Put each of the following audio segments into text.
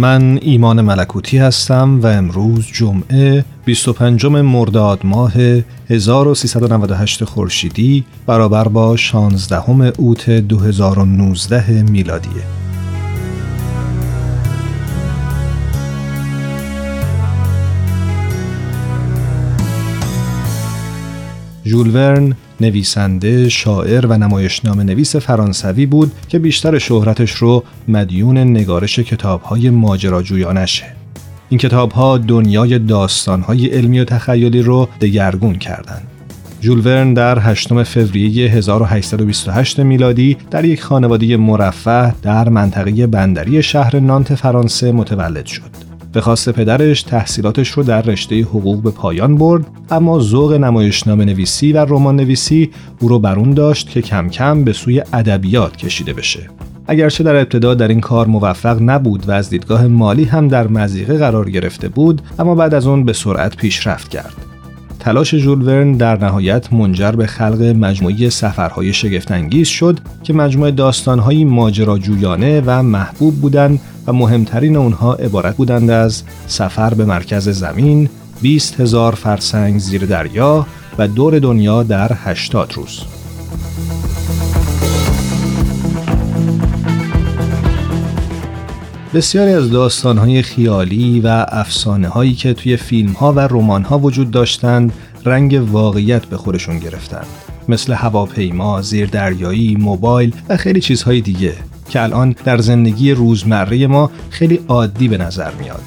من ایمان ملکوتی هستم و امروز جمعه 25 مرداد ماه 1398 خورشیدی برابر با 16 اوت 2019 میلادیه. ژول ورن نویسنده، شاعر و نمایشنامه نویس فرانسوی بود که بیشتر شهرتش رو مدیون نگارش کتابهای ماجراجویانشه. این کتابها دنیای داستانهای علمی و تخیلی رو دگرگون کردند. ژول ورن در 8 فوریه 1828 میلادی در یک خانواده مرفه در منطقه بندری شهر نانت فرانسه متولد شد. به خواست پدرش تحصیلاتش رو در رشته حقوق به پایان برد اما ذوق نمایشنامه نویسی و رمان نویسی او رو برون داشت که کم کم به سوی ادبیات کشیده بشه. اگرچه در ابتدا در این کار موفق نبود و از دیدگاه مالی هم در مزیقه قرار گرفته بود اما بعد از اون به سرعت پیشرفت کرد. تلاش ژول ورن در نهایت منجر به خلق مجموعه سفرهای شگفتانگیز شد که مجموعه داستانهایی ماجراجویانه و محبوب بودند و مهمترین اونها عبارت بودند از سفر به مرکز زمین، 20 هزار فرسنگ زیر دریا و دور دنیا در 80 روز. بسیاری از داستانهای خیالی و افسانه هایی که توی فیلم ها و رمان ها وجود داشتند رنگ واقعیت به خودشون گرفتند مثل هواپیما، زیردریایی، موبایل و خیلی چیزهای دیگه که الان در زندگی روزمره ما خیلی عادی به نظر میاد.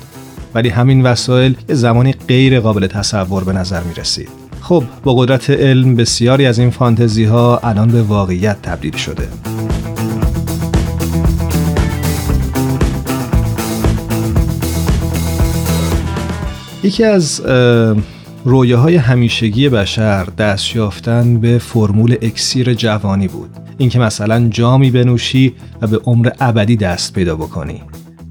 ولی همین وسایل یه زمانی غیر قابل تصور به نظر می رسید. خب با قدرت علم بسیاری از این فانتزی ها الان به واقعیت تبدیل شده. یکی از رویاهای همیشگی بشر دست یافتن به فرمول اکسیر جوانی بود. اینکه مثلا جامی بنوشی و به عمر ابدی دست پیدا بکنی.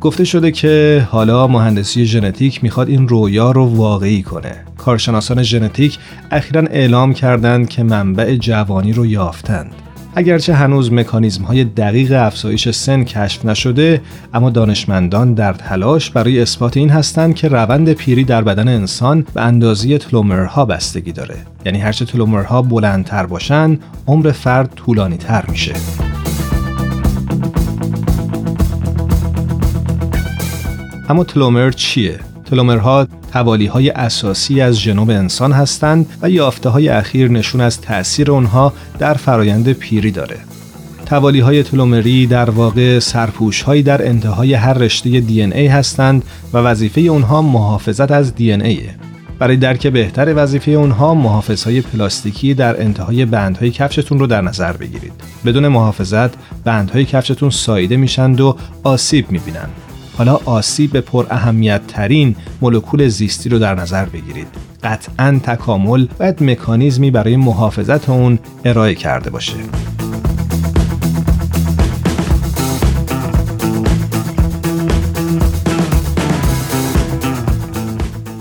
گفته شده که حالا مهندسی ژنتیک می‌خواد این رویا رو واقعی کنه. کارشناسان ژنتیک اخیرا اعلام کردند که منبع جوانی رو یافتند. اگرچه هنوز مکانیزم های دقیق افزایش سن کشف نشده اما دانشمندان در تلاش برای اثبات این هستند که روند پیری در بدن انسان به اندازه تلومرها بستگی داره یعنی هرچه تلومرها بلندتر باشن عمر فرد طولانی تر میشه اما تلومر چیه؟ تلومرها توالی های اساسی از ژنوم انسان هستند و یافته های اخیر نشون از تأثیر آنها در فرایند پیری داره. توالی های تلومری در واقع سرپوش هایی در انتهای هر رشته دی ای هستند و وظیفه اونها محافظت از دی ای برای درک بهتر وظیفه اونها محافظ های پلاستیکی در انتهای بندهای کفشتون رو در نظر بگیرید. بدون محافظت بندهای کفشتون ساییده میشند و آسیب می‌بینند. حالا آسیب پر اهمیت ترین مولکول زیستی رو در نظر بگیرید. قطعا تکامل باید مکانیزمی برای محافظت اون ارائه کرده باشه.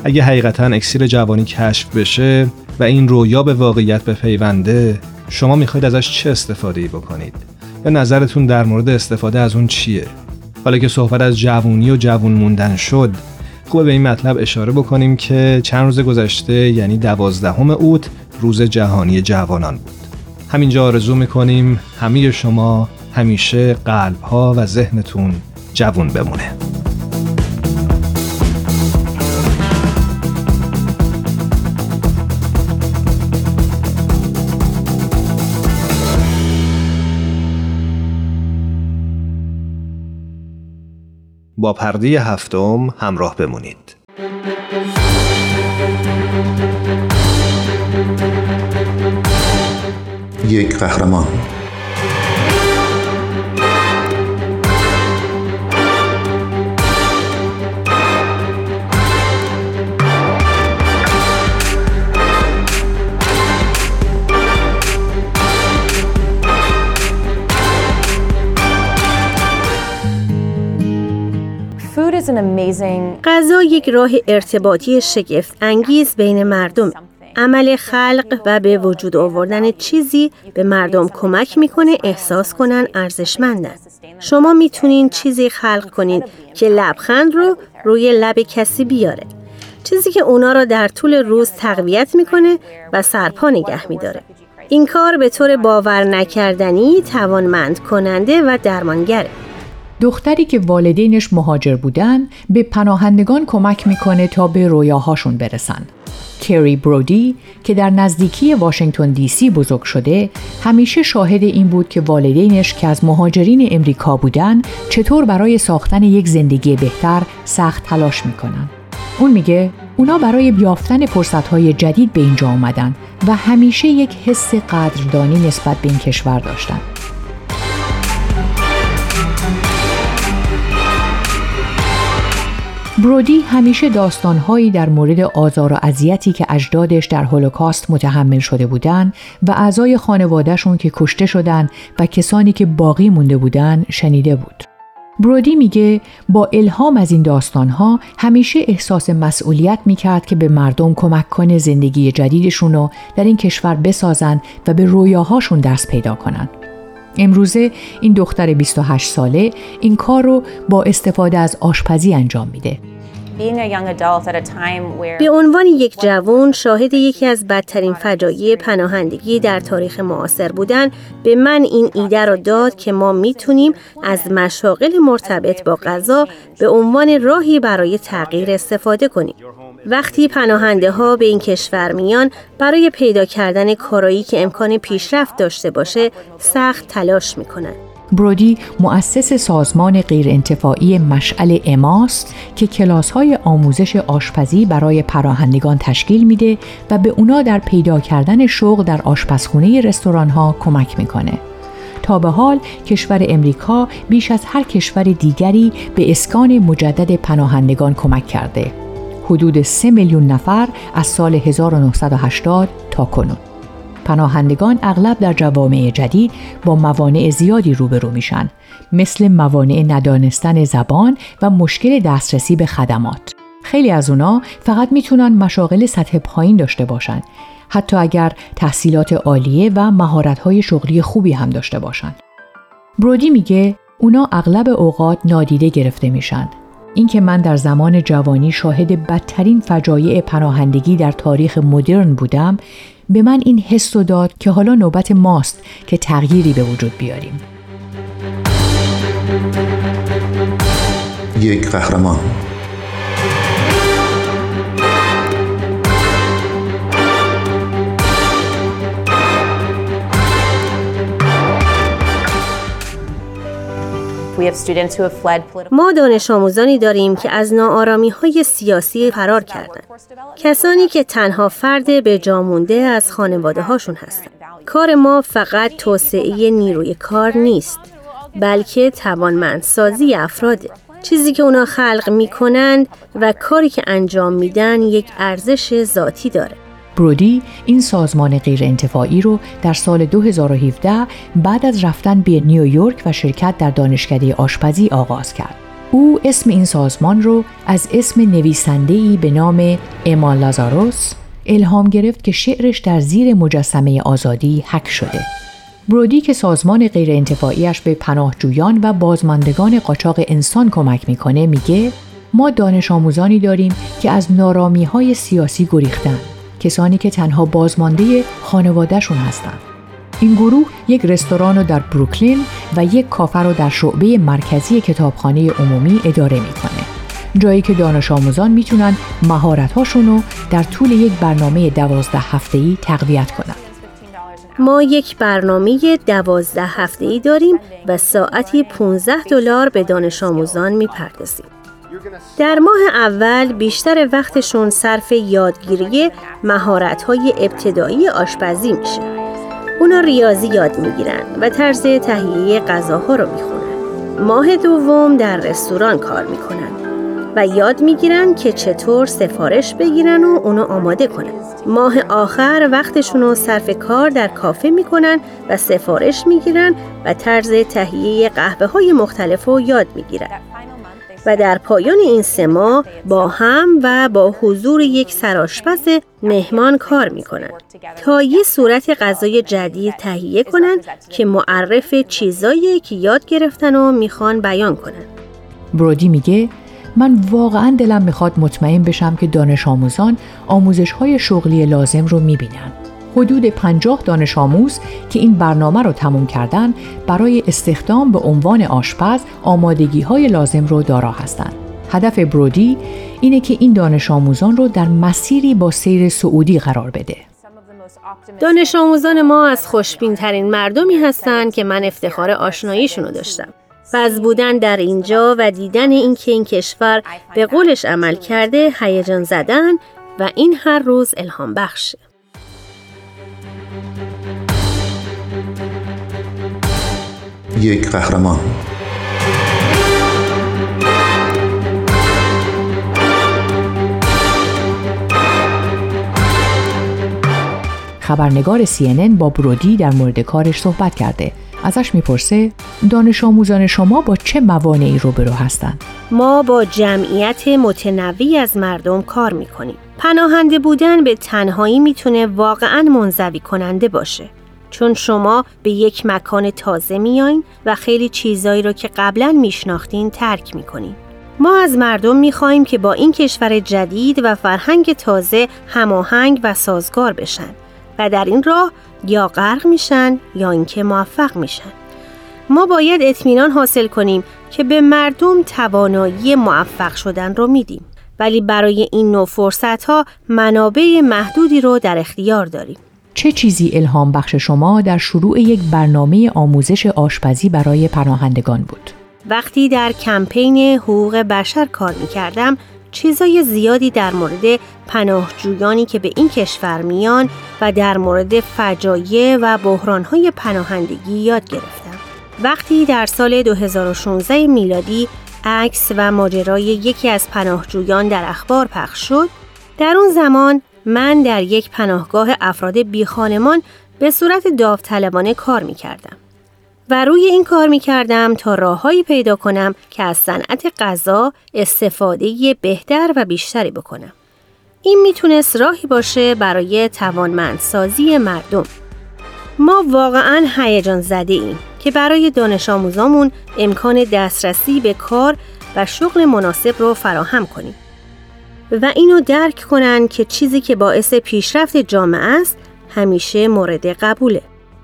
اگه حقیقتا اکسیر جوانی کشف بشه و این رویا به واقعیت بپیونده شما می‌خواید ازش چه استفاده ای بکنید یا نظرتون در مورد استفاده از اون چیه حالا که صحبت از جوونی و جوون موندن شد خوبه به این مطلب اشاره بکنیم که چند روز گذشته یعنی دوازدهم اوت روز جهانی جوانان بود. همینجا آرزو می‌کنیم همه شما همیشه قلبها و ذهنتون جوون بمونه. با پرده هفتم همراه بمونید. یک قهرمان غذا یک راه ارتباطی شگفت انگیز بین مردم عمل خلق و به وجود آوردن چیزی به مردم کمک می‌کنه احساس کنن ارزشمندن. شما می‌تونین چیزی خلق کنین که لبخند رو روی لب کسی بیاره. چیزی که اونا رو در طول روز تقویت می‌کنه و سرپا نگه میداره. این کار به طور باور نکردنی توانمند کننده و درمانگره. دختری که والدینش مهاجر بودن به پناهندگان کمک می‌کنه تا به رویاهاشون برسن. کری برودی که در نزدیکی واشنگتن دی سی بزرگ شده همیشه شاهد این بود که والدینش که از مهاجرین امریکا بودن چطور برای ساختن یک زندگی بهتر سخت تلاش می‌کنن. اون میگه اونا برای بیافتن فرصتهای جدید به اینجا آمدن و همیشه یک حس قدردانی نسبت به این کشور داشتن. برودی همیشه داستانهایی در مورد آزار و اذیتی که اجدادش در هولوکاست متحمل شده بودن و اعضای خانوادهشون که کشته شدن و کسانی که باقی مونده بودن شنیده بود. برودی میگه با الهام از این داستانها همیشه احساس مسئولیت می‌کرد که به مردم کمک کنه زندگی جدیدشون رو در این کشور بسازن و به رویاهاشون دست پیدا کنن. امروزه این دختر 28 ساله این کار رو با استفاده از آشپزی انجام میده. به عنوان یک جوان شاهد یکی از بدترین فجایع پناهندگی در تاریخ معاصر بودن به من این ایده را داد که ما می‌تونیم از مشاغل مرتبط با غذا به عنوان راهی برای تغییر استفاده کنیم. وقتی پناهنده ها به این کشور میان برای پیدا کردن کارایی که امکان پیشرفت داشته باشه سخت تلاش می‌کنن. برودی مؤسس سازمان غیرانتفاعی مشعل اماست که کلاس های آموزش آشپزی برای پراهندگان تشکیل میده و به اونا در پیدا کردن شغل در آشپزخونه رستوران ها کمک می‌کنه. تا به حال کشور امریکا بیش از هر کشور دیگری به اسکان مجدد پناهندگان کمک کرده. حدود 3 میلیون نفر از سال 1980 تا کنون. پناهندگان اغلب در جوامع جدید با موانع زیادی روبرو میشن مثل موانع ندانستن زبان و مشکل دسترسی به خدمات. خیلی از اونا فقط می‌تونن مشاغل سطح پایین داشته باشند حتی اگر تحصیلات عالیه و مهارت‌های شغلی خوبی هم داشته باشند. برودی میگه اونا اغلب اوقات نادیده گرفته میشن اینکه من در زمان جوانی شاهد بدترین فجایع پناهندگی در تاریخ مدرن بودم به من این حس داد که حالا نوبت ماست که تغییری به وجود بیاریم. یک قهرمان. ما دانش آموزانی داریم که از نارامی های سیاسی فرار کردند. کسانی که تنها فرد به جامونده از خانواده هاشون هستند. کار ما فقط توسعه نیروی کار نیست بلکه توانمندسازی افراده. چیزی که اونا خلق می‌کنند و کاری که انجام میدن یک ارزش ذاتی داره. برودی این سازمان غیر انتفاعی رو در سال 2017 بعد از رفتن به نیویورک و شرکت در دانشکده آشپزی آغاز کرد. او اسم این سازمان رو از اسم نویسنده‌ای به نام اما لازاروس الهام گرفت که شعرش در زیر مجسمه آزادی حک شده. برودی که سازمان غیر انتفاعیش به پناهجویان و بازماندگان قاچاق انسان کمک می‌کنه میگه ما دانش آموزانی داریم که از نارامی های سیاسی گریختن کسانی که تنها بازمانده خانوادهشون هستند. این گروه یک رستوران رو در بروکلین و یک کافه رو در شعبه مرکزی کتابخانه عمومی اداره می‌کنه. جایی که دانش آموزان می‌تونن مهارت رو در طول یک برنامه دوازده هفته‌ای تقویت کنند. ما یک برنامه دوازده هفته ای داریم و ساعتی 15 دلار به دانش آموزان می‌پردازیم. در ماه اول بیشتر وقتشون صرف یادگیری مهارت‌های ابتدایی آشپزی میشه. اونا ریاضی یاد می‌گیرن و طرز تهیه غذاها رو می‌خونن. ماه دوم در رستوران کار می‌کنن و یاد می‌گیرن که چطور سفارش بگیرن و اونو آماده کنن. ماه آخر وقتشون رو صرف کار در کافه می‌کنن و سفارش می‌گیرن و طرز تهیه قهوه های مختلف رو یاد می‌گیرن. و در پایان این سه ماه با هم و با حضور یک سراشپز مهمان کار می کنند تا یه صورت غذای جدید تهیه کنند که معرف چیزایی که یاد گرفتن و می‌خوان بیان کنند. برودی میگه من واقعا دلم می‌خواد مطمئن بشم که دانش آموزان آموزش های شغلی لازم رو می‌بینن. حدود 50 دانش آموز که این برنامه رو تموم کردن برای استخدام به عنوان آشپز آمادگی های لازم رو دارا هستند. هدف برودی اینه که این دانش آموزان رو در مسیری با سیر سعودی قرار بده. دانش آموزان ما از خوشبین ترین مردمی هستند که من افتخار آشناییشون رو داشتم. و از بودن در اینجا و دیدن اینکه این کشور به قولش عمل کرده هیجان زدن و این هر روز الهام بخشه. یک قهرمان خبرنگار CNN با برودی در مورد کارش صحبت کرده ازش می‌پرسه دانش آموزان شما با چه موانعی روبرو هستند؟ ما با جمعیت متنوعی از مردم کار می‌کنیم. پناهنده بودن به تنهایی می‌تونه واقعا منزوی کننده باشه. چون شما به یک مکان تازه میایین و خیلی چیزایی رو که قبلا میشناختین ترک می‌کنین. ما از مردم می‌خواهیم که با این کشور جدید و فرهنگ تازه هماهنگ و سازگار بشن و در این راه یا غرق میشن یا اینکه موفق میشن. ما باید اطمینان حاصل کنیم که به مردم توانایی موفق شدن رو میدیم. ولی برای این نوع فرصت ها منابع محدودی رو در اختیار داریم. چه چیزی الهام بخش شما در شروع یک برنامه آموزش آشپزی برای پناهندگان بود؟ وقتی در کمپین حقوق بشر کار می کردم، چیزای زیادی در مورد پناهجویانی که به این کشور میان و در مورد فجایع و بحرانهای پناهندگی یاد گرفتم. وقتی در سال 2016 میلادی عکس و ماجرای یکی از پناهجویان در اخبار پخش شد، در اون زمان من در یک پناهگاه افراد بی خانمان به صورت داوطلبانه کار می کردم. و روی این کار می کردم تا راههایی پیدا کنم که از صنعت غذا استفاده بهتر و بیشتری بکنم. این می‌تونست راهی باشه برای توانمندسازی مردم. ما واقعا هیجان زده ایم که برای دانش آموزامون امکان دسترسی به کار و شغل مناسب رو فراهم کنیم. و اینو درک کنن که چیزی که باعث پیشرفت جامعه است همیشه مورد قبوله.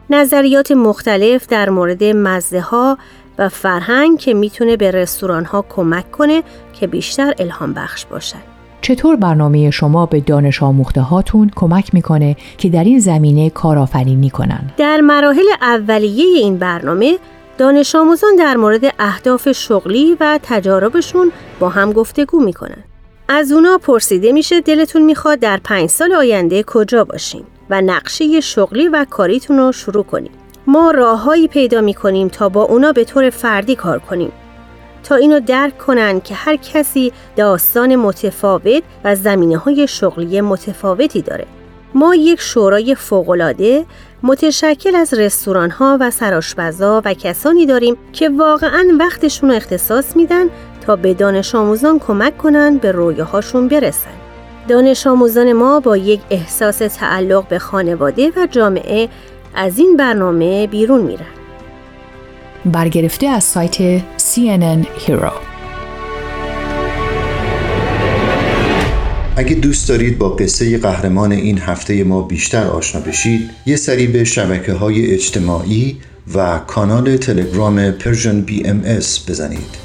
نظریات مختلف در مورد مزه ها و فرهنگ که می‌تونه به رستوران ها کمک کنه که بیشتر الهام بخش باشد. چطور برنامه شما به دانش آموخته هاتون کمک می‌کنه که در این زمینه کارآفرینی کنن؟ در مراحل اولیه این برنامه دانش آموزان در مورد اهداف شغلی و تجاربشون با هم گفتگو می‌کنن. از اونا پرسیده میشه دلتون می‌خواد در پنج سال آینده کجا باشین و نقشه شغلی و کاریتون رو شروع کنیم. ما راههایی پیدا می‌کنیم تا با اونا به طور فردی کار کنیم تا اینو درک کنن که هر کسی داستان متفاوت و زمینه های شغلی متفاوتی داره. ما یک شورای فوقالعاده متشکل از رستوران ها و سراشپزا و کسانی داریم که واقعا وقتشون رو اختصاص میدن تا به دانش آموزان کمک کنند به رویاهاشون برسن. دانش آموزان ما با یک احساس تعلق به خانواده و جامعه از این برنامه بیرون میرن. برگرفته از سایت CNN Hero اگه دوست دارید با قصه قهرمان این هفته ما بیشتر آشنا بشید یه سری به شبکه های اجتماعی و کانال تلگرام پرژن بی ام بزنید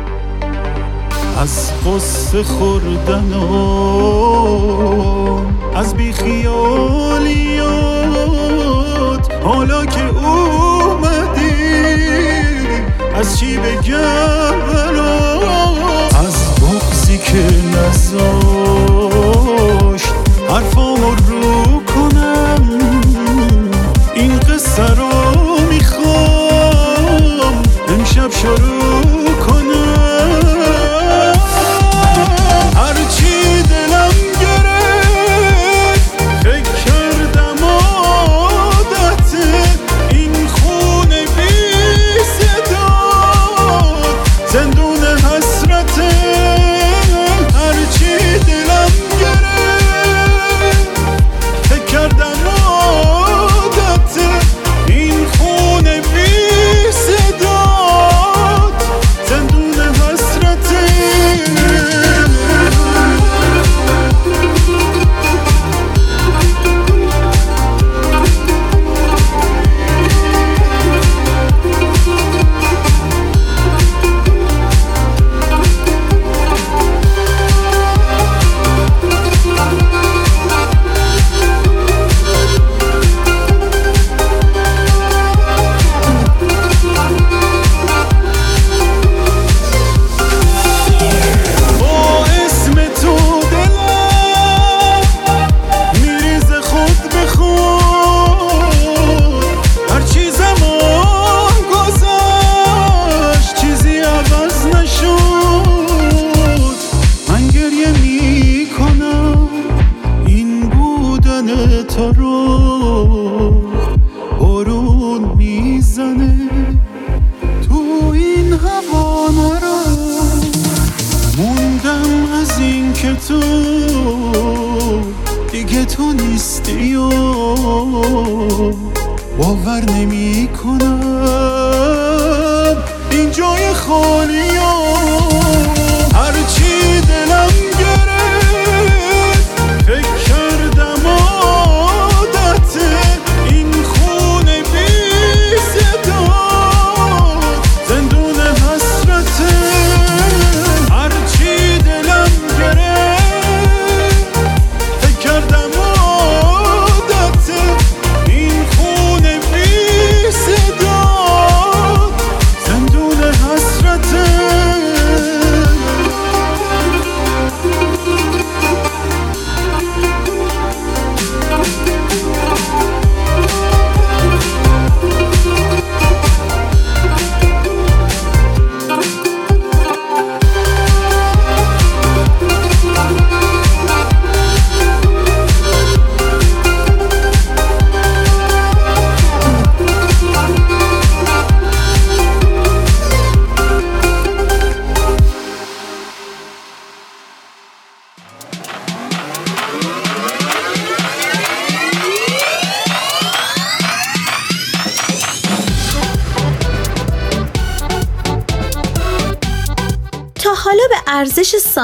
از قصه خوردن و از بیخیالیات. حالا که اومدی از چی بگم؟ از بغزی که نزاشت حرفامو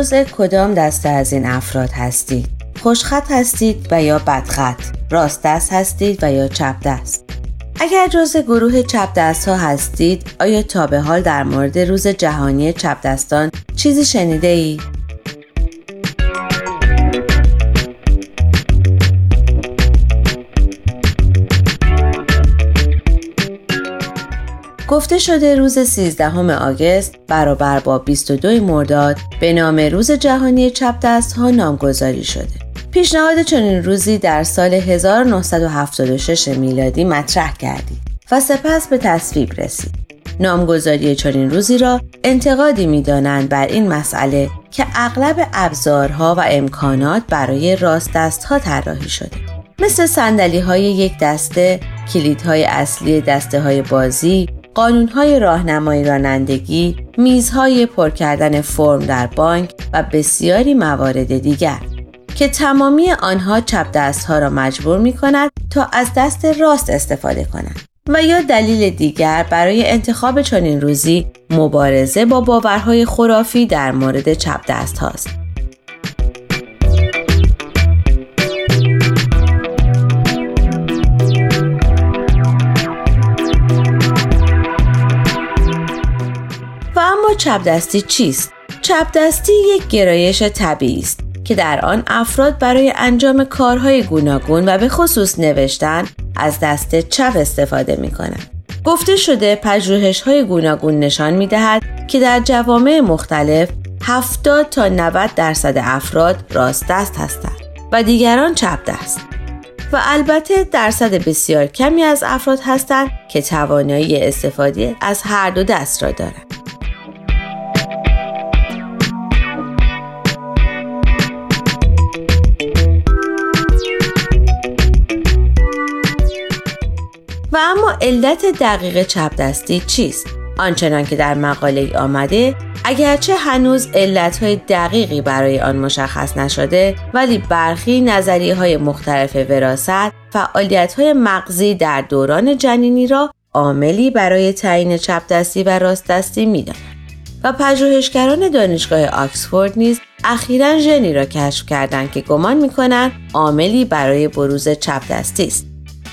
جزء کدام دسته از این افراد هستید؟ خوشخط هستید و یا بدخط؟ راست دست هستید و یا چپ دست؟ اگر جزء گروه چپ دست ها هستید، آیا تا به حال در مورد روز جهانی چپ دستان چیزی شنیده اید؟ گفته شده روز 13 آگست برابر با 22 مرداد به نام روز جهانی چپ دست ها نامگذاری شده. پیشنهاد چنین روزی در سال 1976 میلادی مطرح کردید و سپس به تصویب رسید. نامگذاری چنین روزی را انتقادی می‌دانند بر این مسئله که اغلب ابزارها و امکانات برای راست دست ها طراحی شده مثل سندلی های یک دسته، کلیدهای اصلی دسته های بازی، قانون های راهنمایی رانندگی، میزهای پر کردن فرم در بانک و بسیاری موارد دیگر که تمامی آنها چپ دست ها را مجبور می کند تا از دست راست استفاده کنند. و یا دلیل دیگر برای انتخاب چنین روزی مبارزه با باورهای خرافی در مورد چپ دست هاست. چپ دستی چیست؟ چپ دستی یک گرایش طبیعی است که در آن افراد برای انجام کارهای گوناگون و به خصوص نوشتن از دست چپ استفاده می کنند. گفته شده پژوهش های گوناگون نشان می دهد که در جوامع مختلف 70 تا 90 درصد افراد راست دست هستند و دیگران چپ دست. و البته درصد بسیار کمی از افراد هستند که توانایی استفاده از هر دو دست را دارند. اما علت دقیق چپ دستی چیست؟ آنچنان که در مقاله آمده اگرچه هنوز علتهای دقیقی برای آن مشخص نشده ولی برخی نظریه های مختلف وراست فعالیت های مغزی در دوران جنینی را عاملی برای تعیین چپ دستی و راست دستی می و پژوهشگران دانشگاه آکسفورد نیز اخیرا ژنی را کشف کردند که گمان می کنند عاملی برای بروز چپ دستی است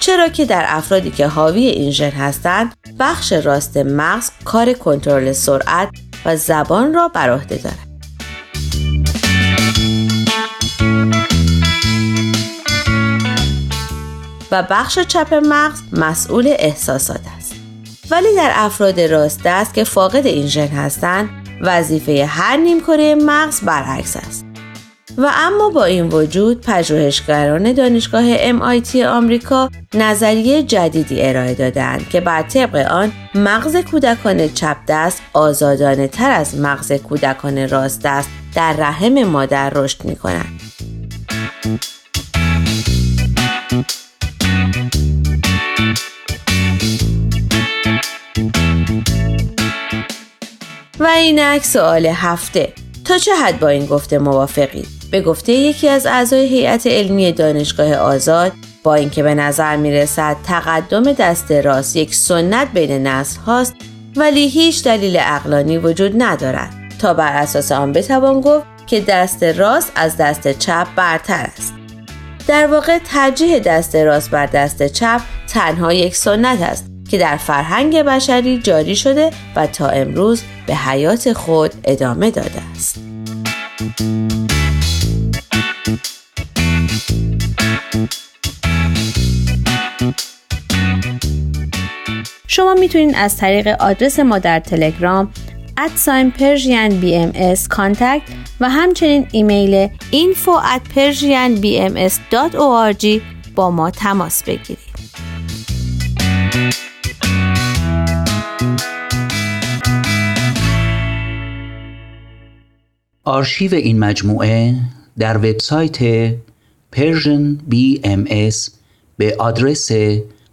چرا که در افرادی که حاوی این ژن هستند بخش راست مغز کار کنترل سرعت و زبان را بر عهده دارد. و بخش چپ مغز مسئول احساسات است. ولی در افراد راست دست که فاقد این ژن هستند وظیفه هر نیمکره مغز برعکس است. و اما با این وجود پژوهشگران دانشگاه MIT آمریکا نظریه جدیدی ارائه دادند که بر طبق آن مغز کودکان چپ دست آزادانه تر از مغز کودکان راست دست در رحم مادر رشد می کنند. و این سوال هفته تا چه حد با این گفته موافقید؟ به گفته یکی از اعضای هیئت علمی دانشگاه آزاد با اینکه به نظر می رسد تقدم دست راست یک سنت بین نسل هاست ولی هیچ دلیل اقلانی وجود ندارد تا بر اساس آن بتوان گفت که دست راست از دست چپ برتر است در واقع ترجیح دست راست بر دست چپ تنها یک سنت است که در فرهنگ بشری جاری شده و تا امروز به حیات خود ادامه داده است. شما می‌تونید از طریق آدرس ما در تلگرام ادساین پرژین بی ام و همچنین ایمیل info at persianbms.org با ما تماس بگیرید. آرشیو این مجموعه در وبسایت Persian BMS به آدرس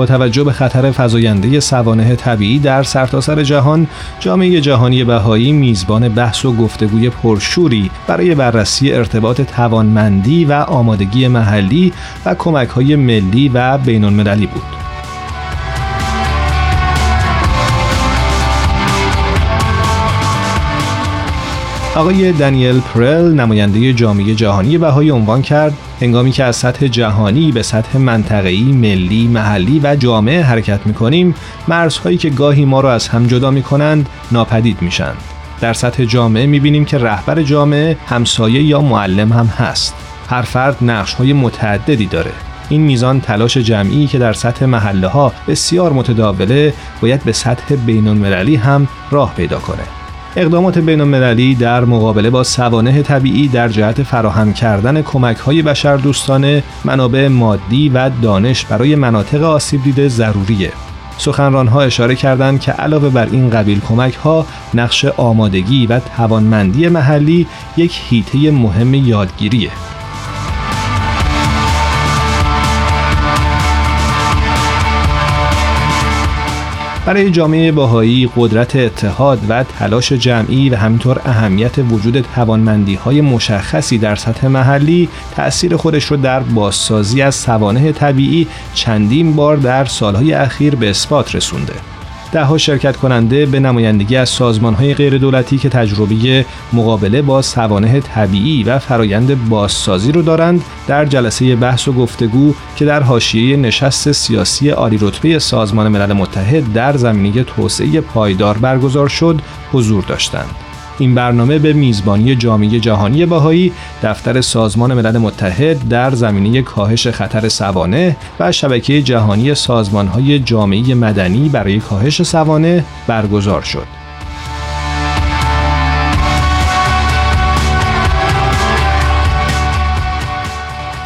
با توجه به خطر فزاینده سوانه طبیعی در سرتاسر جهان جامعه جهانی بهایی میزبان بحث و گفتگوی پرشوری برای بررسی ارتباط توانمندی و آمادگی محلی و کمک های ملی و بین المللی بود. آقای دنیل پرل نماینده جامعه جهانی بهایی عنوان کرد هنگامی که از سطح جهانی به سطح منطقه‌ای، ملی، محلی و جامعه حرکت می‌کنیم، مرزهایی که گاهی ما را از هم جدا می‌کنند ناپدید میشن. در سطح جامعه می‌بینیم که رهبر جامعه همسایه یا معلم هم هست. هر فرد نقش‌های متعددی داره. این میزان تلاش جمعی که در سطح محله ها بسیار متداوله باید به سطح بین هم راه پیدا کنه. اقدامات بین المللی در مقابله با سوانه طبیعی در جهت فراهم کردن کمک های بشر دوستانه منابع مادی و دانش برای مناطق آسیب دیده ضروریه. سخنران ها اشاره کردند که علاوه بر این قبیل کمک ها نقش آمادگی و توانمندی محلی یک هیته مهم یادگیریه. برای جامعه باهایی قدرت اتحاد و تلاش جمعی و همینطور اهمیت وجود توانمندی های مشخصی در سطح محلی تأثیر خودش رو در بازسازی از سوانه طبیعی چندین بار در سالهای اخیر به اثبات رسونده. دهها شرکت کننده به نمایندگی از سازمانهای غیردولتی که تجربه مقابله با سوانه طبیعی و فرایند بازسازی رو دارند در جلسه بحث و گفتگو که در حاشیه نشست سیاسی عالی رتبه سازمان ملل متحد در زمینه توسعه پایدار برگزار شد حضور داشتند. این برنامه به میزبانی جامعه جهانی بهایی دفتر سازمان ملل متحد در زمینه کاهش خطر سوانه و شبکه جهانی سازمانهای جامعه مدنی برای کاهش سوانه برگزار شد.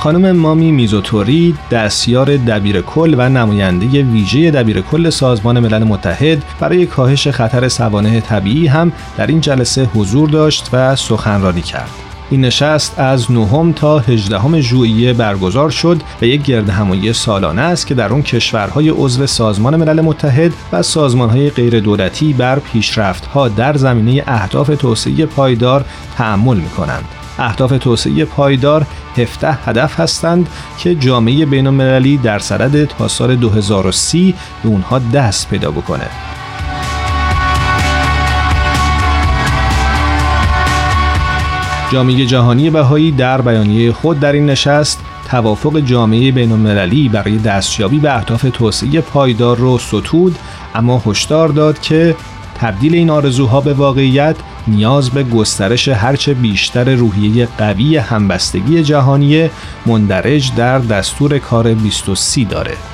خانم مامی میزوتوری دستیار دبیر کل و نماینده ویژه دبیر کل سازمان ملل متحد برای کاهش خطر سوانه طبیعی هم در این جلسه حضور داشت و سخنرانی کرد. این نشست از نهم تا 18 ژوئیه برگزار شد و یک گرد همایی سالانه است که در اون کشورهای عضو سازمان ملل متحد و سازمانهای غیر دولتی بر پیشرفتها در زمینه اهداف توسعه پایدار تعمل می کنند. اهداف توسعه پایدار 17 هدف هستند که جامعه بین المللی در سرد تا سال 2030 به اونها دست پیدا بکنه. جامعه جهانی بهایی در بیانیه خود در این نشست توافق جامعه بین المللی برای دستیابی به اهداف توسعه پایدار رو ستود اما هشدار داد که تبدیل این آرزوها به واقعیت نیاز به گسترش هرچه بیشتر روحیه قوی همبستگی جهانی مندرج در دستور کار 2030 داره.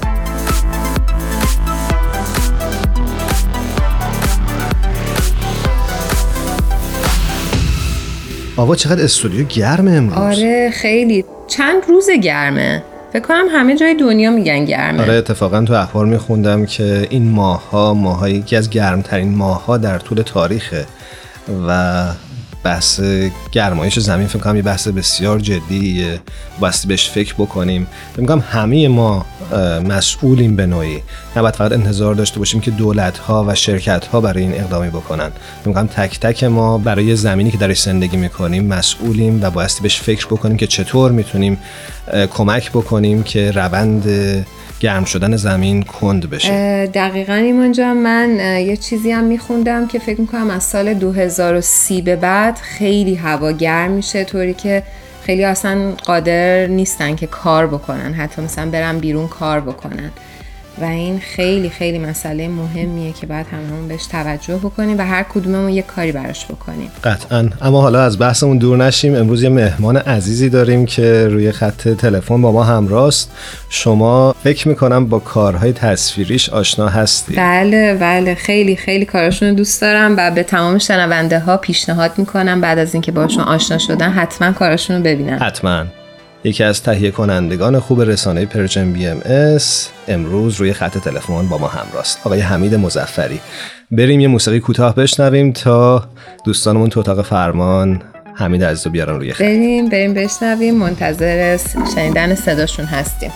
آوا چقدر استودیو گرمه امروز. آره خیلی. چند روز گرمه. فکر کنم همه جای دنیا میگن گرمه. آره اتفاقا تو اخبار میخوندم که این ماها ماهای یکی از گرمترین ماها در طول تاریخه و بحث گرمایش زمین. فکر کنم یه بحث بسیار جدیه. باستی بهش فکر بکنیم. فکر کنم همه ما مسئولیم به نوعی. نباید فقط انتظار داشته باشیم که دولت ها و شرکت ها برای این اقدامی بکنن. فکر کنم تک تک ما برای زمینی که درش زندگی می‌کنیم مسئولیم و بایستی بهش فکر بکنیم که چطور می‌تونیم کمک بکنیم که روند گرم شدن زمین کند بشه. دقیقا ایمان جان من یه چیزی هم میخوندم که فکر می‌کنم از سال 2030 به بعد خیلی هوا گرم میشه طوری که خیلی اصلا قادر نیستن که کار بکنن حتی مثلا برن بیرون کار بکنن. و این خیلی خیلی مسئله مهمیه که باید هممون بهش توجه بکنیم و هر کدوممون یه کاری براش بکنیم. قطعا. اما حالا از بحثمون دور نشیم. امروز یه مهمان عزیزی داریم که روی خط تلفن با ما همراست. شما فکر می‌کنم با کارهای تصویریش آشنا هستی بله بله. خیلی خیلی کاراشون رو دوست دارم و به تمام شنونده ها پیشنهاد می‌کنم بعد از اینکه باشون آشنا شدن حتما کاراشون رو ببینن. حتما. یکی از تهیه کنندگان خوب رسانه Persian BMS امروز روی خط تلفن با ما همراست. آقای حمید مظفری بریم یه موسیقی کوتاه بشنویم تا دوستانمون تو اتاق فرمان حمید عزیز رو بیارن روی خط. بریم بریم بشنویم. منتظر شنیدن صداشون هستیم.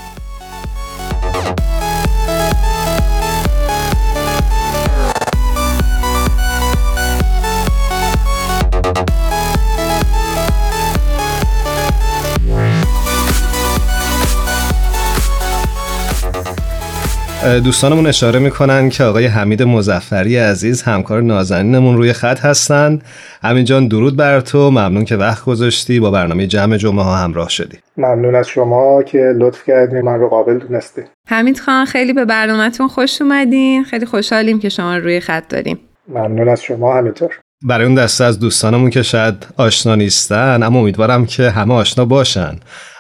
دوستانمون اشاره می‌کنن که آقای حمید مزفری عزیز همکار نازنینمون روی خط هستن. همین جان درود بر تو. ممنون که وقت گذاشتی. با برنامه جمع جمعه ها همراه شدی. ممنون از شما که لطف کردین من رو قابل دونستی. حمید خان خیلی به برنامهتون خوش اومدین. خیلی خوشحالیم که شما روی خط داریم. ممنون از شما همینطور. برای اون دسته از دوستانمون که شاید آشنا نیستن اما امیدوارم که همه آشنا باشن.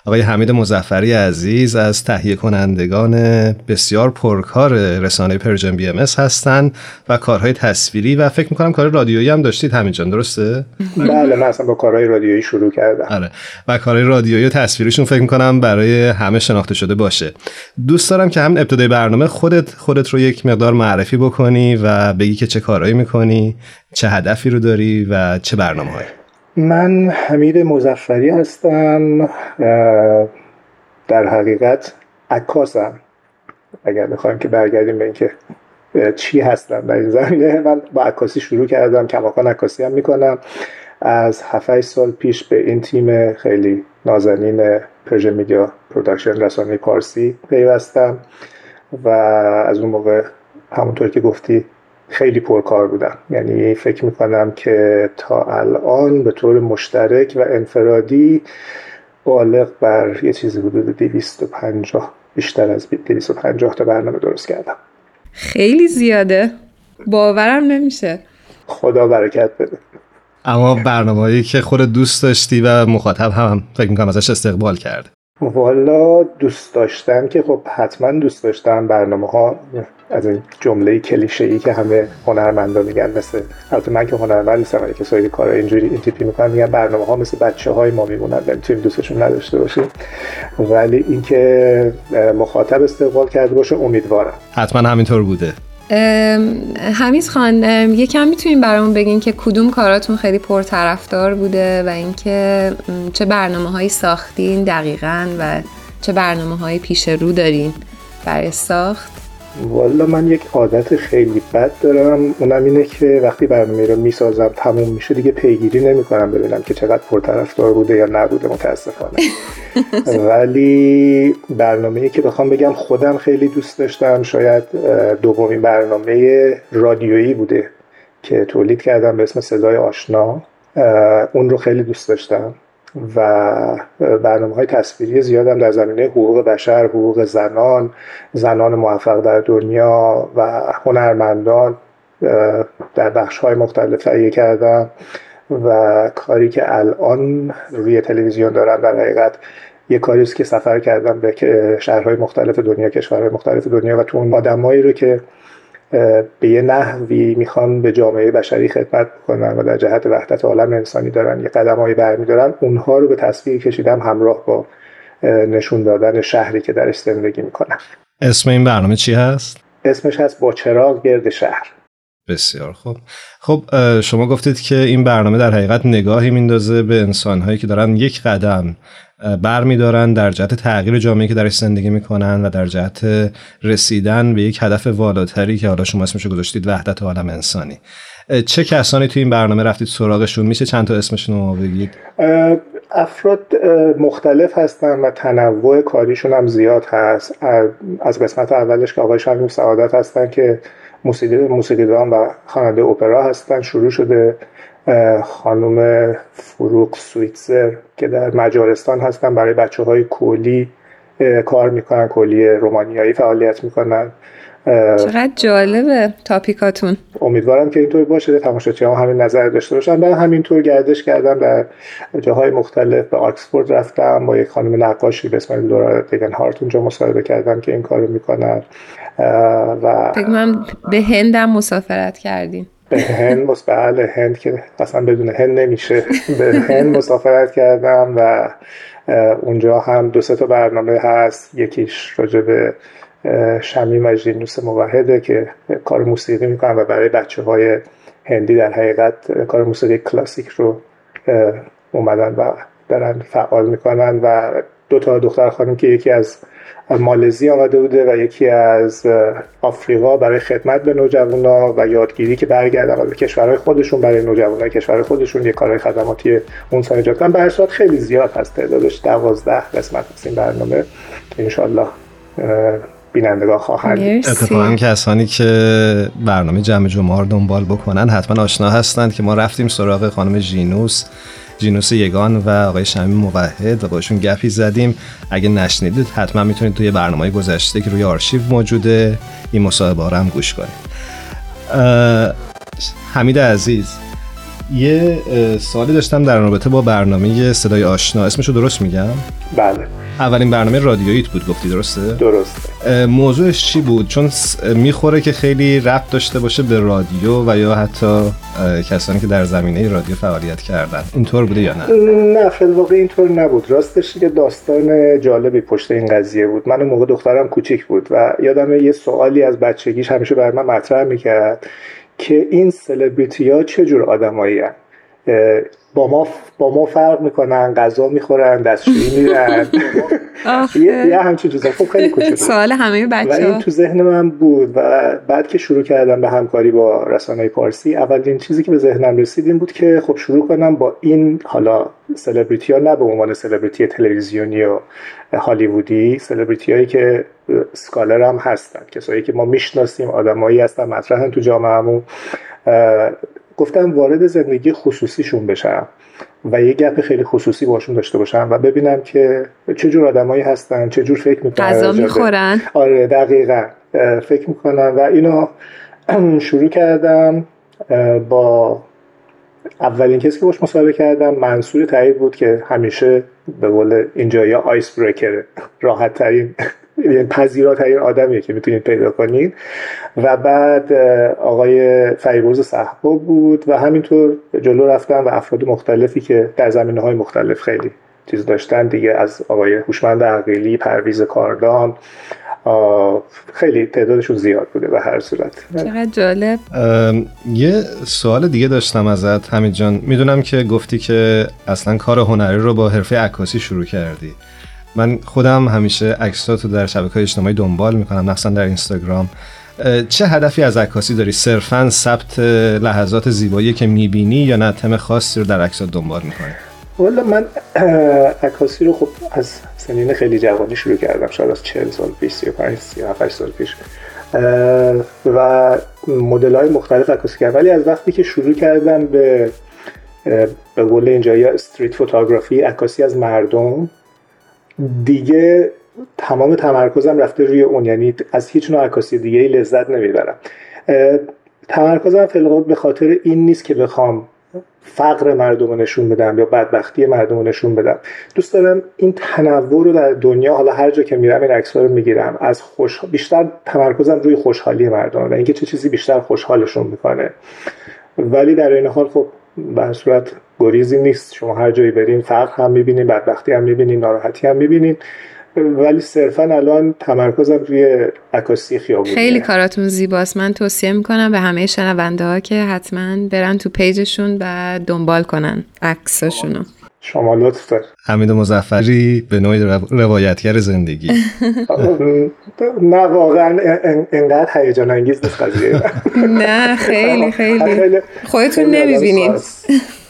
آقای حمید مظفری عزیز از تهیه کنندگان بسیار پرکار رسانه Persian BMS هستن و کارهای تصویری و فکر می‌کنم کار رادیویی هم داشتید. همین جان درسته؟ بله من اصلا با کارهای رادیویی شروع کردم. آره و کارهای رادیویی و تصویریشون فکر می‌کنم برای همه شناخته شده باشه. دوست دارم که همین ابتدای برنامه خودت خودت رو یک مقدار معرفی بکنی و بگی که چه کارهایی می‌کنی چه هدفی رو داری و چه برنامه هایی من حمید مزفری هستم در حقیقت عکاسم. اگر بخوایم که برگردیم به اینکه چی هستم در این زمینه من با عکاسی شروع کردم کماکان عکاسی هم می‌کنم. از 7 سال پیش به این تیم خیلی نازنین Persian Media Production رسانه پارسی پیوستم و از اون موقع همونطور که گفتی خیلی پرکار بودم یعنی فکر می‌کنم که تا الان به طور مشترک و انفرادی بالغ بر یه چیزی حدود 250 بیشتر از 250 تا برنامه درست کردم. خیلی زیاده. باورم نمیشه. خدا برکت بده. اما برنامه‌ای که خود دوست داشتی و مخاطب هم فکر می‌کنم ازش استقبال کرده. والا دوست داشتم که خب حتما دوست داشتم برنامه ها از این جمله کلیشه ای که همه هنرمندا میگن مثل البته من که هنرمند نیستم ولی کسایی کار اینجوری این تیپی می‌کنن میگن برنامه ها مثل بچه های ما میمونن نمی‌تونیم دوستشون نداشته باشیم. ولی اینکه مخاطب استقبال کرده باشه امیدوارم. حتما همینطور بوده. حمید خان یکم می‌تونیم برامون بگین که کدوم کاراتون خیلی پرطرفدار بوده و اینکه چه برنامه هایی ساختین دقیقا و چه برنامه های پیش رو دارین برای ساخت؟ والا من یک عادت خیلی بد دارم. اونم اینه که وقتی برنامه رو می‌سازم تموم میشه دیگه پیگیری نمی‌کنم ببینم که چقدر پرطرفدار بوده یا نبوده متاسفانه. ولی برنامه که بخوام بگم خودم خیلی دوست داشتم شاید دومین برنامه رادیویی بوده که تولید کردم به اسم صدای آشنا. اون رو خیلی دوست داشتم. و برنامه های تصویری زیادم در زمینه حقوق بشر، حقوق زنان، زنان موفق در دنیا و هنرمندان در بخش های مختلف تهیه کردم و کاری که الان روی تلویزیون دارم در حقیقت یه کاری است که سفر کردم به شهرهای مختلف دنیا کشورهای مختلف دنیا و تو اون آدمایی رو که به یه نحوی می‌خوان به جامعه بشری خدمت کنن و در جهت وحدت عالم انسانی دارن یه قدم هایی برمیدارن اونها رو به تصویر کشیدم همراه با نشون دادن شهری که درش زندگی می‌کنن. اسم این برنامه چی هست؟ اسمش هست با چراغ گرد شهر. بسیار خوب. خب شما گفتید که این برنامه در حقیقت نگاهی میندازه به انسانهایی که دارن یک قدم بر میدارن در جهت تغییر جامعه که درش زندگی می‌کنن و در جهت رسیدن به یک هدف والاتری که حالا شما اسمشو گذاشتید وحدت عالم انسانی. چه کسانی توی این برنامه رفتید سراغشون؟ میشه چند تا اسمشون رو بگید؟ افراد مختلف هستن و تنوع کاریشون هم زیاد هست. از قسمت اولش که آقای شمیم سعادت هستن که موسیقی موسیقیدان و خواننده اپرا هستن شروع شده. خانم فروغ سویتزر که در مجارستان هستن برای بچه های کولی کار می‌کنن کولی رومانیایی فعالیت می‌کنن. چقدر جالبه تاپیکاتون. امیدوارم که اینطور باشه تماشاچی هم همین نظر داشته باشن. من همینطور گردش کردم در جاهای مختلف به آکسفورد رفتم با یک خانم نقاشی به اسم لورا دیگن هارت اونجا مصاحبه کردم که این کارو می‌کنن. و فکر به هندم مسافرت کردیم. به هند بله هند که اصلا بدون هند نمیشه. به هند مسافرت کردم و اونجا هم دو سه تا برنامه هست. یکیش راجع به شمیم و جینوس موحده که کار موسیقی می‌کنن و برای بچه های هندی در حقیقت کار موسیقی کلاسیک رو اومدن و دارن فعال می‌کنن و دو تا دختر خانم که یکی از مالزی آمده بوده و یکی از آفریقا برای خدمت به نوجوانا و یادگیری که برگردن به کشورهای خودشون برای نوجوانای کشور خودشون یه کارهای خدماتی اون سال ایجاد کنن. به خیلی زیاد هست تعدادش. دوازده قسمت هست این برنامه. انشالله بینندگان خواهند اتفاقا کسانی که برنامه جمع جمعه رو دنبال بکنن حتما آشنا هستند که ما رفتیم سراغ خانم جینوس. جینوس یگان و آقای شمیم موحد و باشون گپی زدیم. اگه نشنیدید حتما می‌تونید توی برنامه گذشته که روی آرشیو موجوده این مصاحبه رو هم گوش کنید. حمید عزیز یه سوالی داشتم در رابطه با برنامه صدای آشنا. اسمشو درست میگم؟ بله. اولین برنامه رادیوییت بود گفتی درسته؟ درسته موضوعش چی بود؟ چون می‌خوره که خیلی ربط داشته باشه به رادیو و یا حتی کسانی که در زمینه رادیو فعالیت کردن اینطور بوده یا نه؟ نه خیلی واقع اینطور نبود راستش یه داستان جالبی پشت این قضیه بود من اون موقع دخترم کوچیک بود و یادم یه سوالی از بچگیش همیشه بر من مطرح می‌کرد که این سلبریتی ها چه جور آدمایی با ما با ما فرق می‌کنن غذا می‌خورن دستشویی میرن. یه, همچین چیزا. خب خیلی کوچیک سوال همه بچه و این تو ذهن من بود و بعد که شروع کردم به همکاری با رسانه پارسی اولین چیزی که به ذهنم رسید این بود که خب شروع کنم با این حالا سلبریتی ها نه به عنوان سلبریتی تلویزیونی و هالیوودی سلبریتی هایی که سکالر هم هستن کسایی که ما می‌شناسیم آدمایی هستن مطرحن تو جامعهمون. گفتم وارد زندگی خصوصیشون بشم و یه گپ خیلی خصوصی باشون داشته باشم و ببینم که چه جور آدمایی هستن چه جور فکر می‌کنن غذا می‌خورن. آره دقیقا فکر می‌کنن و اینو شروع کردم با اولین کسی که باش مصاحبه کردم منصور تایید بود که همیشه به قول اینجا یا آیس بریکره راحت ترین پذیراترین آدمیه که می‌تونید پیدا کنید. و بعد آقای فیروز صحبا بود و همینطور جلو رفتم و افراد مختلفی که در زمینه های مختلف خیلی چیز داشتن. دیگه از آقای هوشمند عقیلی پرویز کاردان خیلی تعدادشون زیاد بوده به هر صورت. چقدر جالب. یه سوال دیگه داشتم ازت همین جان. می‌دونم که گفتی که اصلا کار هنری رو با حرفه عکاسی شروع کردی. من خودم همیشه عکساتو در شبکه های اجتماعی دنبال می‌کنم مخصوصا در اینستاگرام. چه هدفی از عکاسی داری؟ صرفا ثبت لحظات زیبایی که می‌بینی یا نه؟ تم خاصی رو در عکسات دنبال می‌کنی؟ والا من عکاسی رو خب از سنین خیلی جوانی شروع کردم شاید از 40 سال پیش 35 37 سال پیش. و مدل های مختلف عکاسی کردم. ولی از وقتی که شروع کردم به به قول اینجا یا استریت فوتوگرافی عکاسی از مردم دیگه تمام تمرکزم رفته روی اون. یعنی از هیچ نوع عکاسی دیگه ای لذت نمی‌برم. تمرکزم فعلا به خاطر این نیست که بخوام فقر مردم رو نشون بدم یا بدبختی مردم رو نشون بدم. دوست دارم این تنوع رو در دنیا حالا هر جا که میرم این عکس رو می‌گیرم. از خوش بیشتر تمرکزم روی خوشحالی مردم و اینکه چه چیزی بیشتر خوشحالشون می‌کنه. ولی در این حال خب به صورت گریزی نیست. شما هر جایی برین فقر هم می‌بینین بدبختی هم می‌بینین ناراحتی هم می‌بینین. ولی صرفا الان تمرکزم روی عکاسی خیابونی خیلی کاراتون زیباست. من توصیه می‌کنم به همه شنونده ها که حتما برن تو پیجشون و دنبال کنن عکساشونو. شما لطف دار حمید مزفری به نوعی روایتگر زندگی. نه واقعا انقدر هیجان انگیز نیست قضیه. نه خیلی خیلی. خودتون نمی‌بینین.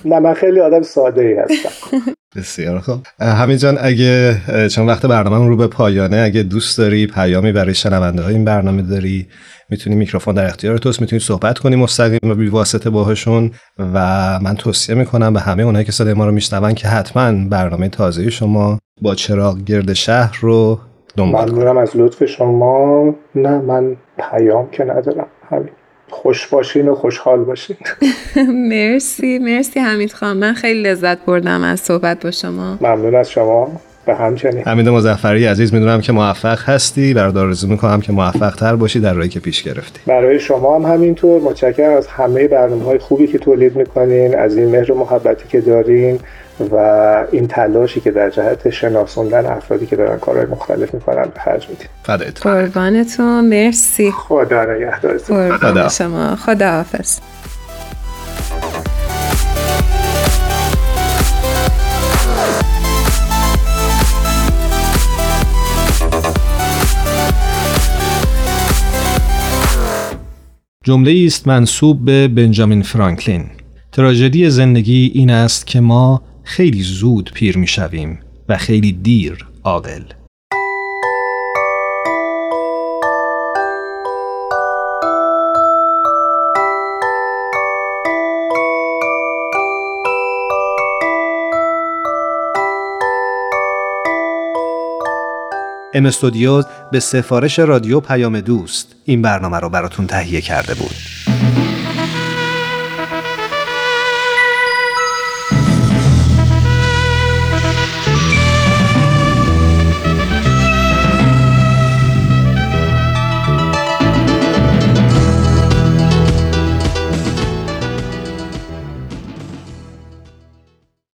نه من خیلی آدم ساده ای هستم. بسیار خب همین جان اگه چون وقت برنامه رو به پایانه اگه دوست داری پیامی برای شنونده های این برنامه داری می‌تونی میکروفون در اختیار توست می‌تونی صحبت کنی مستقیم و بی واسطه باهاشون و من توصیه می‌کنم به همه اونایی که صدای ما رو میشنون که حتما برنامه تازه شما با چراغ گرد شهر رو دنبال کنم از لطف شما. نه من پیام که ندارم همین خوش باشین و خوشحال باشین. مرسی مرسی حمید خان. من خیلی لذت بردم از صحبت با شما. ممنون از شما. به همچنین. حمید مزفری عزیز می‌دونم که موفق هستی. برات آرزو می‌کنم که موفق تر باشی در راهی که پیش گرفتی. برای شما هم همینطور. متشکرم از همه برنامه های خوبی که تولید می‌کنین از این مهر و محبتی که دارین. و این تلاشی که در جهت شناسوندن افرادی که دارن کارهای مختلف می‌کنن به خرج میدین قربانتون مرسی. خدا نگهدارتون. قربان شما. خدا حافظ. جمله است منصوب به بنجامین فرانکلین. تراژدی زندگی این است که ما خیلی زود پیر می شویم و خیلی دیر عاقل ام استودیوز به سفارش رادیو پیام دوست این برنامه رو براتون تهیه کرده بود.